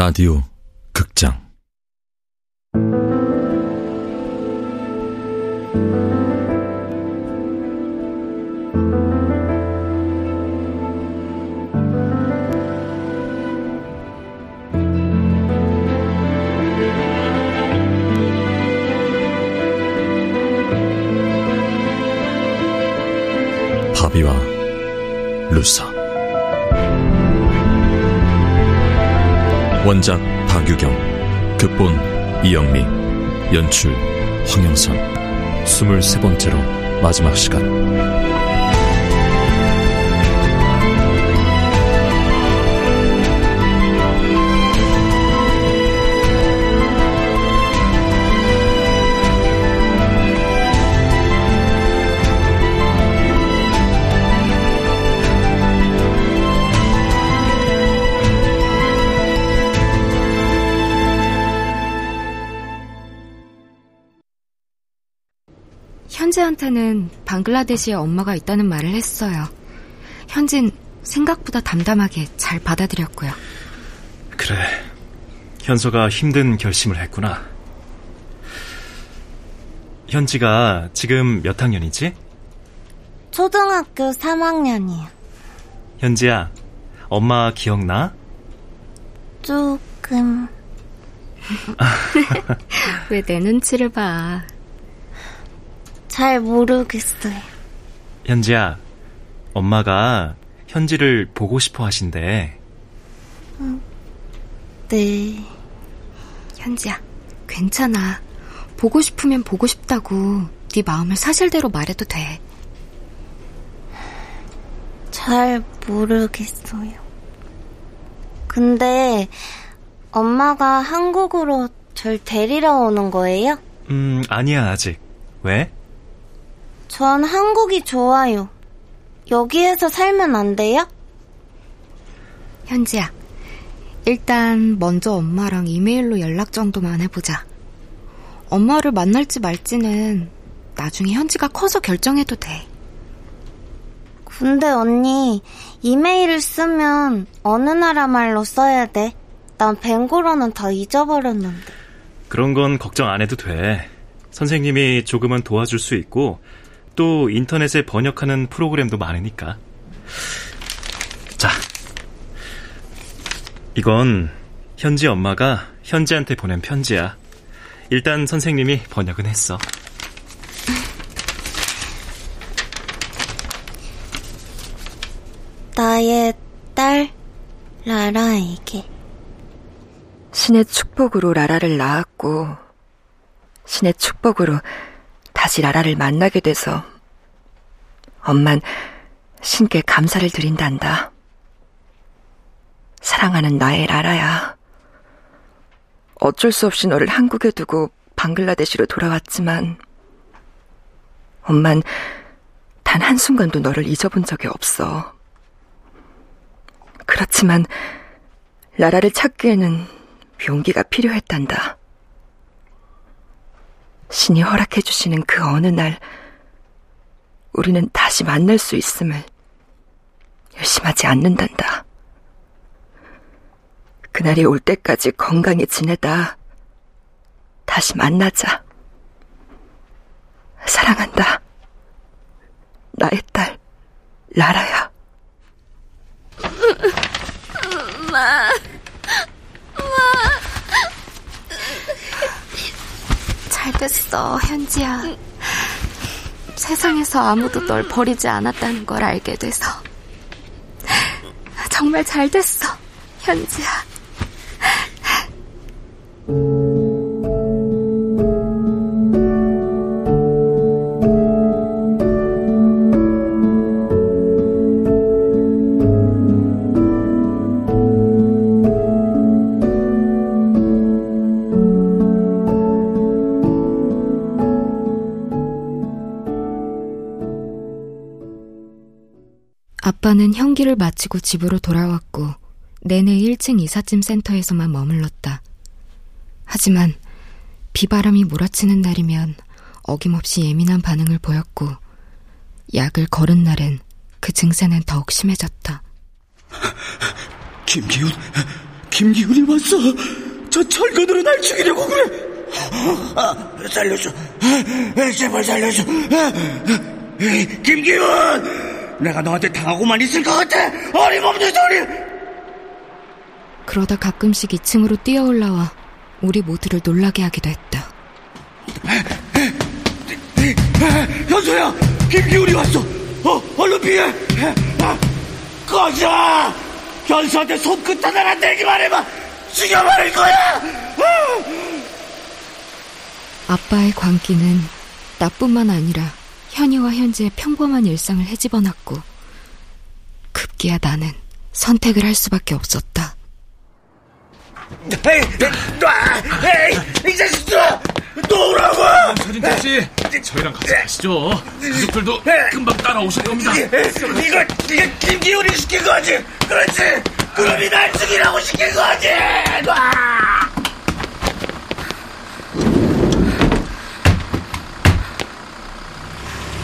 라디오 극장 원작 박유경 극본 이영미 연출 황영선. 23번째로 마지막 시간 현지한테는 방글라데시에 엄마가 있다는 말을 했어요. 현진 생각보다 담담하게 잘 받아들였고요. 그래. 현서가 힘든 결심을 했구나. 현지가 지금 몇 학년이지? 초등학교 3학년이요. 현지야, 엄마 기억나? 조금. 왜 내 눈치를 봐. 잘 모르겠어요. 현지야, 엄마가 현지를 보고 싶어 하신대. 네. 현지야, 괜찮아. 보고 싶으면 보고 싶다고 네 마음을 사실대로 말해도 돼. 잘 모르겠어요. 근데 엄마가 한국으로 절 데리러 오는 거예요? 음, 아니야, 아직. 왜? 전 한국이 좋아요. 여기에서 살면 안 돼요? 현지야, 일단 먼저 엄마랑 이메일로 연락 정도만 해보자. 엄마를 만날지 말지는 나중에 현지가 커서 결정해도 돼. 근데 언니, 이메일을 쓰면 어느 나라 말로 써야 돼? 난 벵고로는 다 잊어버렸는데. 그런 건 걱정 안 해도 돼. 선생님이 조금은 도와줄 수 있고, 또 인터넷에 번역하는 프로그램도 많으니까. 자. 이건 현지 엄마가 현지한테 보낸 편지야. 일단 선생님이 번역은 했어. 나의 딸, 라라에게. 신의 축복으로 라라를 낳았고, 신의 축복으로 다시 라라를 만나게 돼서, 엄만 신께 감사를 드린단다. 사랑하는 나의 라라야. 어쩔 수 없이 너를 한국에 두고 방글라데시로 돌아왔지만, 엄만 단 한순간도 너를 잊어본 적이 없어. 그렇지만, 라라를 찾기에는 용기가 필요했단다. 신이 허락해 주시는 그 어느 날, 우리는 다시 만날 수 있음을 열심하지 않는단다. 그날이 올 때까지 건강히 지내다 다시 만나자. 사랑한다. 나의 딸, 라라야. 엄마. 잘 됐어, 현지야. 세상에서 아무도 널 버리지 않았다는 걸 알게 돼서. 정말 잘 됐어, 현지야. 아빠는 형기를 마치고 집으로 돌아왔고 내내 1층 이삿짐 센터에서만 머물렀다. 하지만 비바람이 몰아치는 날이면 어김없이 예민한 반응을 보였고 약을 걸은 날엔 그 증세는 더욱 심해졌다. 김기훈, 김기훈이 왔어. 저 철근으로 날 죽이려고 그래. 아, 살려줘. 아, 제발 살려줘. 아, 김기훈! 내가 너한테 당하고만 있을 것 같아. 어림없는 소리. 그러다 가끔씩 2층으로 뛰어 올라와 우리 모두를 놀라게 하기도 했다. 현수야, 김기훈이 왔어. 어, 얼른 피해. 꺼져. 현수한테 손끝 하나 안 대기만 해봐. 죽여버릴 거야. 아빠의 광기는 나뿐만 아니라 현이와 현지의 평범한 일상을 헤집어놨고 급기야 나는 선택을 할 수밖에 없었다. 에이, 놔! 에이, 이 자식 놔! 놓으라고! 서진태 씨, 저희랑 같이 가시죠. 가족들도 금방 따라오실 겁니다. 이거, 이게 김기훈이 시킨 거지! 그렇지! 그럼이 날 죽이라고 시킨 거지! 놔!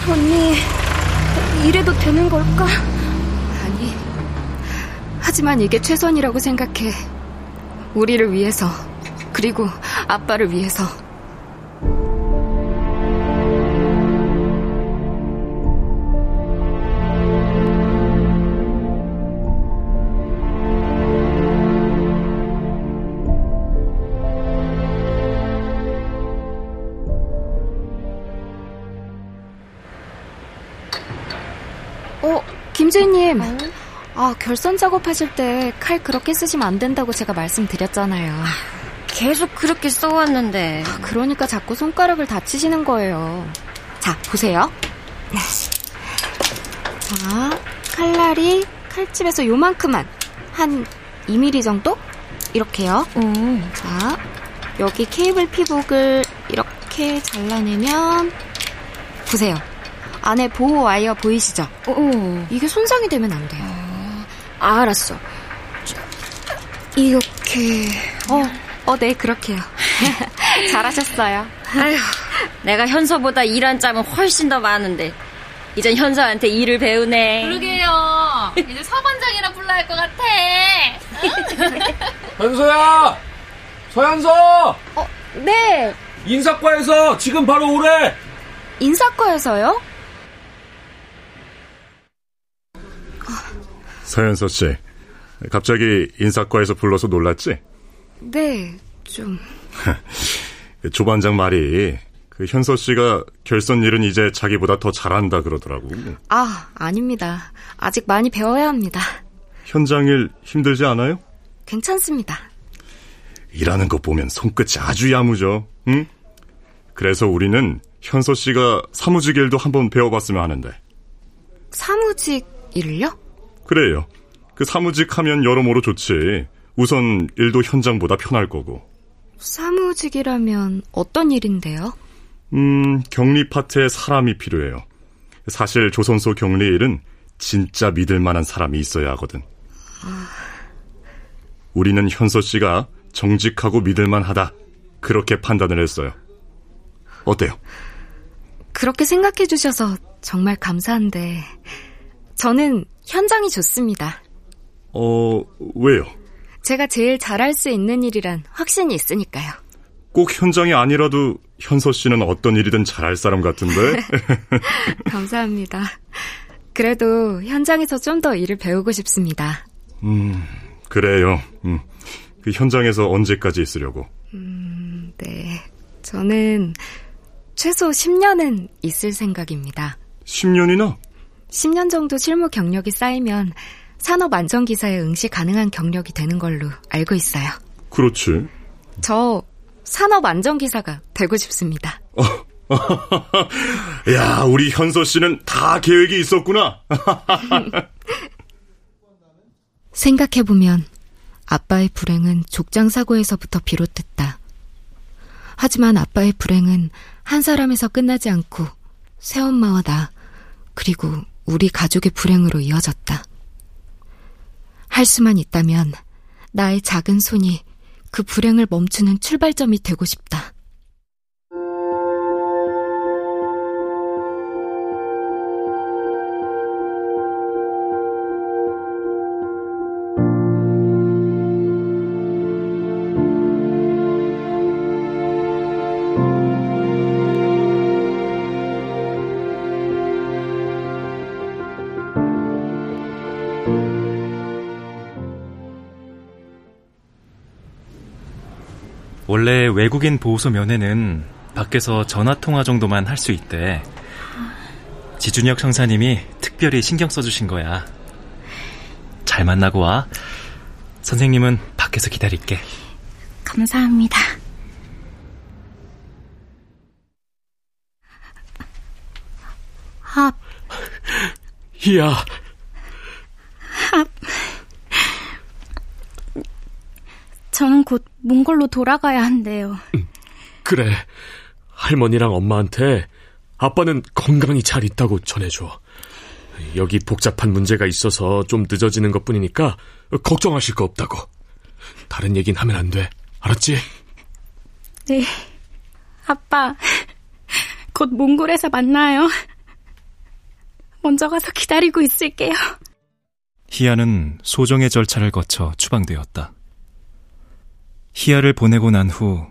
언니, 이래도 되는 걸까? 아니, 하지만 이게 최선이라고 생각해. 우리를 위해서, 그리고 아빠를 위해서. 아, 결선 작업하실 때 칼 그렇게 쓰시면 안 된다고 제가 말씀드렸잖아요. 계속 그렇게 써왔는데. 그러니까 자꾸 손가락을 다치시는 거예요. 자, 보세요. 자, 칼날이 칼집에서 요만큼만. 한 2mm 정도? 이렇게요. 음. 자, 여기 케이블 피복을 이렇게 잘라내면, 보세요. 안에 보호 와이어 보이시죠? 어, 이게 손상이 되면 안 돼요. 아, 알았어. 이렇게. 어, 어, 네, 그렇게요. 잘하셨어요. 아휴, 내가 현서보다 일한 짬은 훨씬 더 많은데. 이젠 현서한테 일을 배우네. 그러게요. 이제 서반장이라 불러야 할 것 같아. 현서야! 서현서! 어, 네. 인사과에서 지금 바로 오래! 인사과에서요? 서현서 씨, 갑자기 인사과에서 불러서 놀랐지? 네, 좀. 그 조반장 말이 그 현서 씨가 결선 일은 이제 자기보다 더 잘한다 그러더라고. 아, 아닙니다. 아직 많이 배워야 합니다. 현장 일 힘들지 않아요? 괜찮습니다. 일하는 거 보면 손끝이 아주 야무져. 응? 그래서 우리는 현서 씨가 사무직 일도 한번 배워봤으면 하는데. 사무직 일을요? 그래요. 그 사무직 하면 여러모로 좋지. 우선 일도 현장보다 편할 거고. 사무직이라면 어떤 일인데요? 음, 격리 파트에 사람이 필요해요. 사실 조선소 격리 일은 진짜 믿을 만한 사람이 있어야 하거든. 우리는 현서 씨가 정직하고 믿을 만하다. 그렇게 판단을 했어요. 어때요? 그렇게 생각해 주셔서 정말 감사한데, 저는 현장이 좋습니다. 어, 왜요? 제가 제일 잘할 수 있는 일이란 확신이 있으니까요. 꼭 현장이 아니라도 현서 씨는 어떤 일이든 잘할 사람 같은데? 감사합니다. 그래도 현장에서 좀 더 일을 배우고 싶습니다. 음, 그래요. 음, 그 현장에서 언제까지 있으려고? 네. 저는 최소 10년은 있을 생각입니다. 10년이나? 10년 정도 실무 경력이 쌓이면 산업 안전 기사에 응시 가능한 경력이 되는 걸로 알고 있어요. 그렇지. 저 산업 안전 기사가 되고 싶습니다. 야, 우리 현서 씨는 다 계획이 있었구나. 생각해보면 아빠의 불행은 족장 사고에서부터 비롯됐다. 하지만 아빠의 불행은 한 사람에서 끝나지 않고 새엄마와 나, 그리고 우리 가족의 불행으로 이어졌다. 할 수만 있다면 나의 작은 손이 그 불행을 멈추는 출발점이 되고 싶다. 원래 외국인 보호소 면회는 밖에서 전화 통화 정도만 할 수 있대. 지준혁 형사님이 특별히 신경 써주신 거야. 잘 만나고 와. 선생님은 밖에서 기다릴게. 감사합니다. 합. 희야. 저는 곧 몽골로 돌아가야 한대요. 그래. 할머니랑 엄마한테 아빠는 건강히 잘 있다고 전해줘. 여기 복잡한 문제가 있어서 좀 늦어지는 것 뿐이니까 걱정하실 거 없다고. 다른 얘긴 하면 안 돼. 알았지? 네. 아빠, 곧 몽골에서 만나요. 먼저 가서 기다리고 있을게요. 희아는 소정의 절차를 거쳐 추방되었다. 희아를 보내고 난 후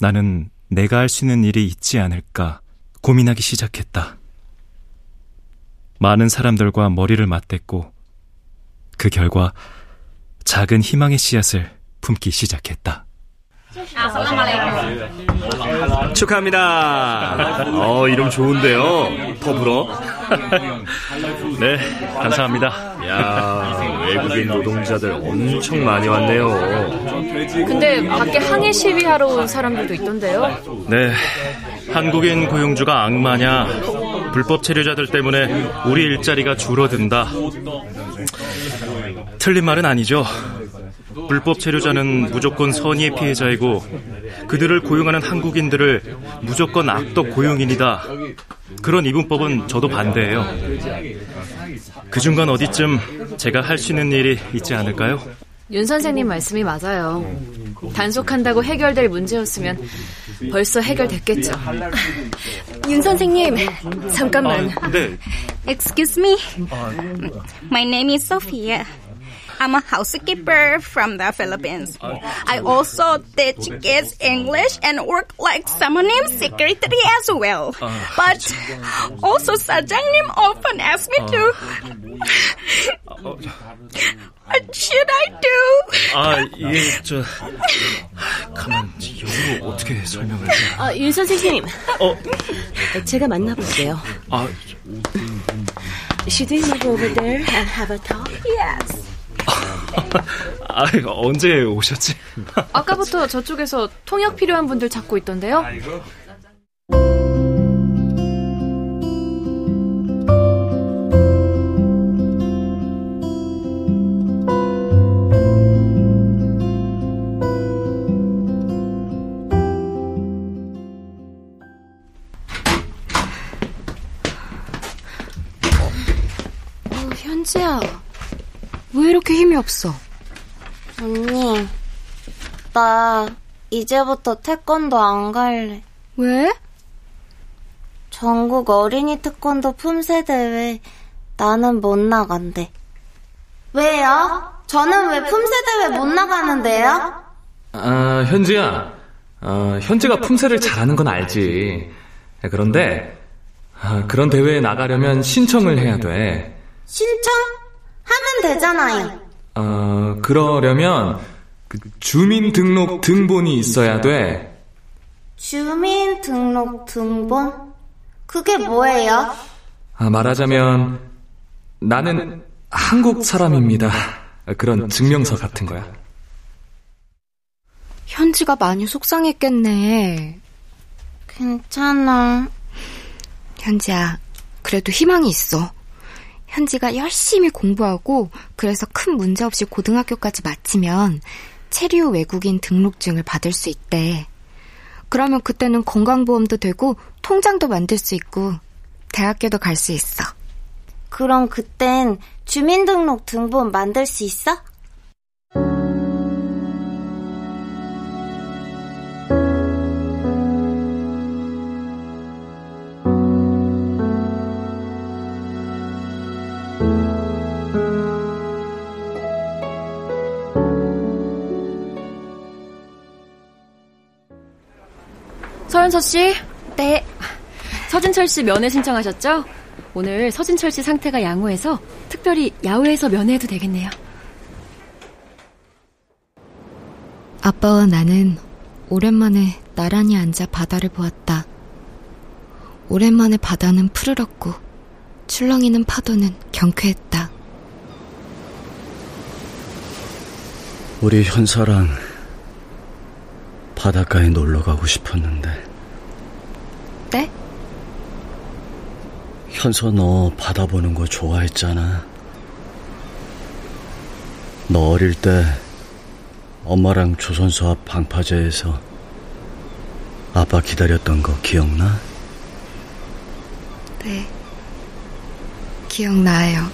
나는 내가 할 수 있는 일이 있지 않을까 고민하기 시작했다. 많은 사람들과 머리를 맞댔고 그 결과 작은 희망의 씨앗을 품기 시작했다. 축하합니다. 어, 이름 좋은데요. 더 불어. 네, 감사합니다. 야, 외국인 노동자들 엄청 많이 왔네요. 근데 밖에 항해 시위하러 온 사람들도 있던데요. 네, 한국인 고용주가 악마냐? 불법 체류자들 때문에 우리 일자리가 줄어든다. 틀린 말은 아니죠. 불법 체류자는 무조건 선의의 피해자이고 그들을 고용하는 한국인들을 무조건 악덕 고용인이다. 그런 이분법은 저도 반대해요. 그 중간 어디쯤 제가 할 수 있는 일이 있지 않을까요? 윤 선생님 말씀이 맞아요. 단속한다고 해결될 문제였으면 벌써 해결됐겠죠. 윤 선생님, 잠깐만. 아, 네. Excuse me. My name is Sophia. I'm a housekeeper from the Philippines. I also teach kids English and work like Samanim secretary as well. But also 사장님 often ask me to. What should I do? 아, 이게 저 가만 영어로 어떻게 설명을 해? 아, 윤 선생님. 어, 제가 만나볼게요. 아, Should we move over there and have a talk? Yes. 아, 언제 오셨지? 아까부터 저쪽에서 통역 필요한 분들 찾고 있던데요. 어, 현지야. 왜 이렇게 힘이 없어? 언니, 나 이제부터 태권도 안 갈래. 왜? 전국 어린이 태권도 품새 대회 나는 못 나간대. 왜요? 저는 왜 품새 대회 못 나가는데요? 아, 현지야. 어, 현지가 품새를 잘하는 건 알지. 그런데 아, 그런 대회에 나가려면 신청을 해야 돼. 신청? 하면 되잖아요. 어, 그러려면 그 주민등록 등본이 있어야 돼. 주민등록 등본? 그게 뭐예요? 아, 말하자면 나는 한국 사람입니다. 그런 증명서 같은 거야. 현지가 많이 속상했겠네. 괜찮아. 현지야, 그래도 희망이 있어. 현지가 열심히 공부하고 그래서 큰 문제 없이 고등학교까지 마치면 체류 외국인 등록증을 받을 수 있대. 그러면 그때는 건강보험도 되고 통장도 만들 수 있고 대학교도 갈 수 있어. 그럼 그땐 주민등록 등본 만들 수 있어? 서현서 씨. 네. 서진철 씨 면회 신청하셨죠? 오늘 서진철 씨 상태가 양호해서 특별히 야외에서 면회해도 되겠네요. 아빠와 나는 오랜만에 나란히 앉아 바다를 보았다. 오랜만에 바다는 푸르렀고 출렁이는 파도는 경쾌했다. 우리 현서랑 바닷가에 놀러 가고 싶었는데. 현서 너 바다 보는 거 좋아했잖아. 너 어릴 때 엄마랑 조선소 앞 방파제에서 아빠 기다렸던 거 기억나? 네. 기억나요.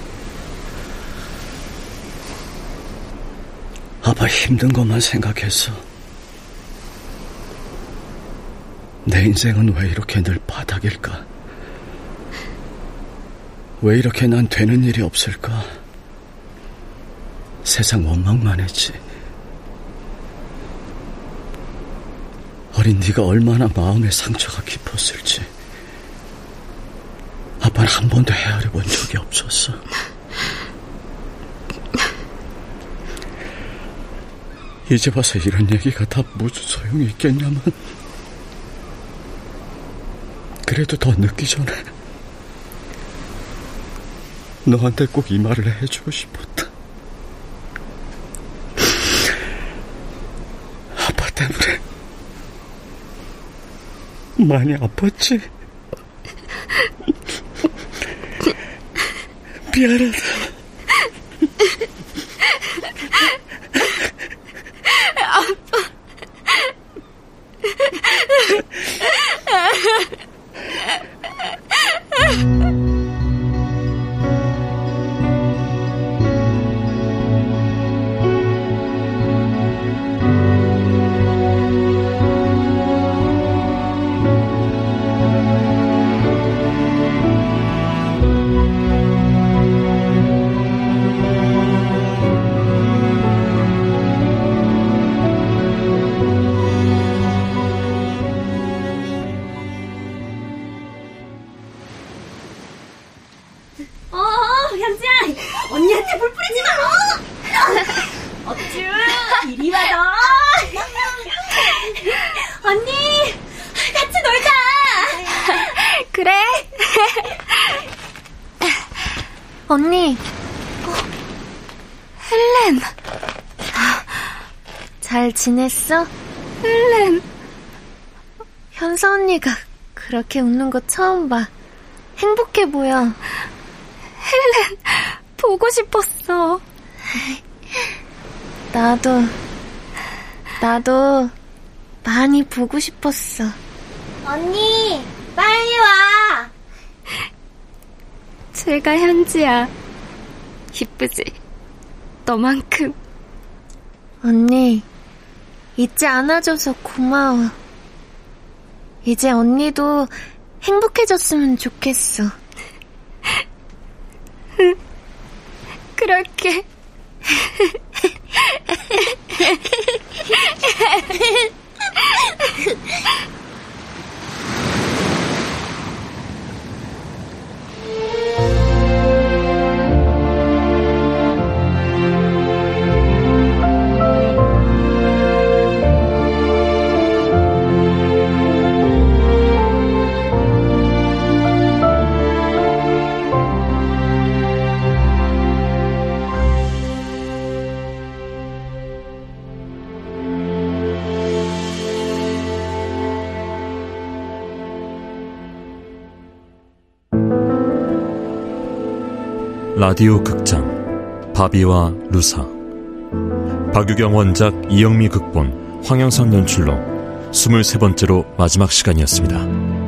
아빠 힘든 것만 생각했어. 내 인생은 왜 이렇게 늘 바닥일까? 왜 이렇게 난 되는 일이 없을까? 세상 원망만 했지. 어린 네가 얼마나 마음의 상처가 깊었을지. 아빠는 한 번도 헤아려 본 적이 없었어. 이제 와서 이런 얘기가 다 무슨 소용이 있겠냐면. 그래도 더 늦기 전에 너한테 꼭 이 말을 해주고 싶었다. 아빠 때문에 많이 아팠지? 미안하다. 헬렌. 잘 지냈어? 헬렌. 현서 언니가 그렇게 웃는 거 처음 봐. 행복해 보여. 헬렌, 보고 싶었어. 나도, 나도 많이 보고 싶었어. 언니, 빨리 와! 제가 현지야. 이쁘지? 너만큼. 언니, 잊지 않아줘서 고마워. 이제 언니도 행복해졌으면 좋겠어. 그럴게. 라디오 극장 바비와 루사 박유경 원작 이영미 극본 황영선 연출로 23번째로 마지막 시간이었습니다.